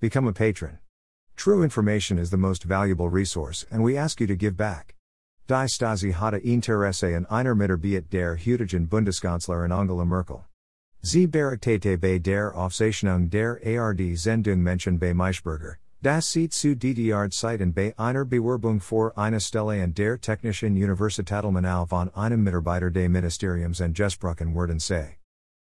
Become a patron. True information is the most valuable resource, and we ask you to give back. Die Stasi hatte Interesse in einer Mitarbeit der heutigen Bundeskanzlerin Angela Merkel. Sie berichtete bei der Aufzeichnung der ARD Sendung Menschen bei Maischberger, das sieht zu DDR Zeiten bei einer Bewerbung vor einer Stelle an der Technischen Universität Universitätsalmanal von einem Mitarbeiter des Ministeriums und gesprochen worden sei.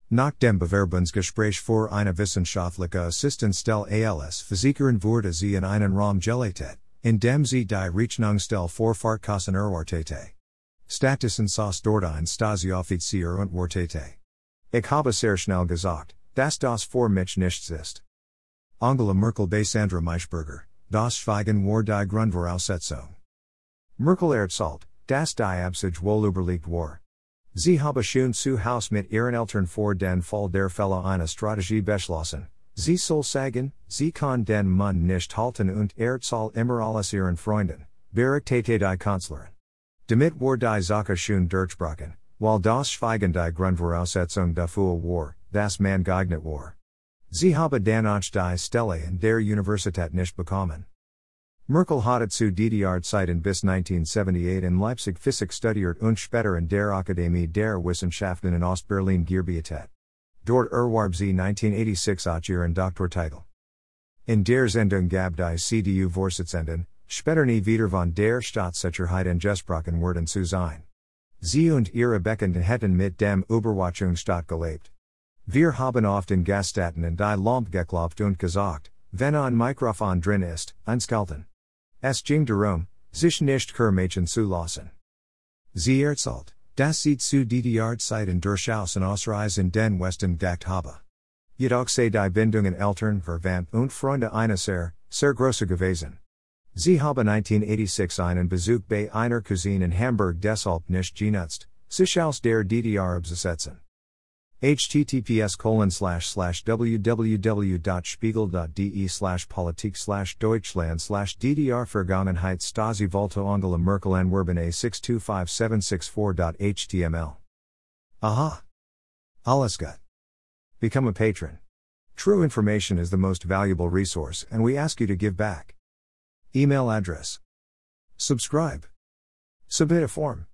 Nach dem Bewerbungsgespräch vor einer wissenschaftliche Assistenzstelle als Physikerin wurde sie in einen Raum gelatet, in dem sie die Rechnungsstelle vor Fahrtkosten erwartete. Stattdessen saß dort ein Stasi-Offizier und wartete. Ich habe sehr schnell gesagt, dass das vor mich nicht ist. Angela Merkel bei Sandra Maischberger, das Schweigen war die Grundvoraussetzung. Merkel erzählt, dass die Absicht wohl überlegt war. Sie habe schon zu Haus mit ihren Eltern vor den Fall der Fälle eine Strategie beschlossen. Sie soll sagen, sie kann den Mund nicht halten und erzählt immer alles ihren Freunden, berichtete die Kanzlerin. Damit war die Sache schon durchbrochen, while das Schweigen die Grundvoraussetzung dafür war, das man geeignet war. Sie habe dann auch die Stelle in der Universität nicht bekommen. Merkel hatte zu DDR Zeiten bis 1978 in Leipzig Physik studiert und später in der Akademie der Wissenschaften in Ostberlin gearbeitet. Dort erwarb sie 1986 auch ihren Doktortitel. In der Sendung gab die CDU Vorsitzenden, später nie wieder von der Staatssicherheit gesprochen worden zu sein. Sie und ihre Bekannten hätten mit dem Überwachungsstaat gelebt. Wir haben oft in Gastatten und die Lampe geklopft und gesagt, wenn ein Mikrofon drin ist, einskalten. Es ging darum, sich nicht Mädchen zu lassen. Sie erzählt, dass sie zu DDR Zeiten durchaus in Ausreise in den Westen gedeckt habe. Jedoch sei die Bindungen Eltern, Verwandt und Freunde eine sehr, große gewesen. Sie habe 1986 einen Besuch bei einer Cousine in Hamburg deshalb nicht genutzt, sich aus der DDR abzusetzen https colon slash slash www.spiegel.de slash politik slash deutschland slash ddr vergangenheit stasi volto angela merkel anwerben a 625764.html aha. Alles gut become a patron. True information is the most valuable resource and we ask you to give back. Email address. Subscribe. Submit a form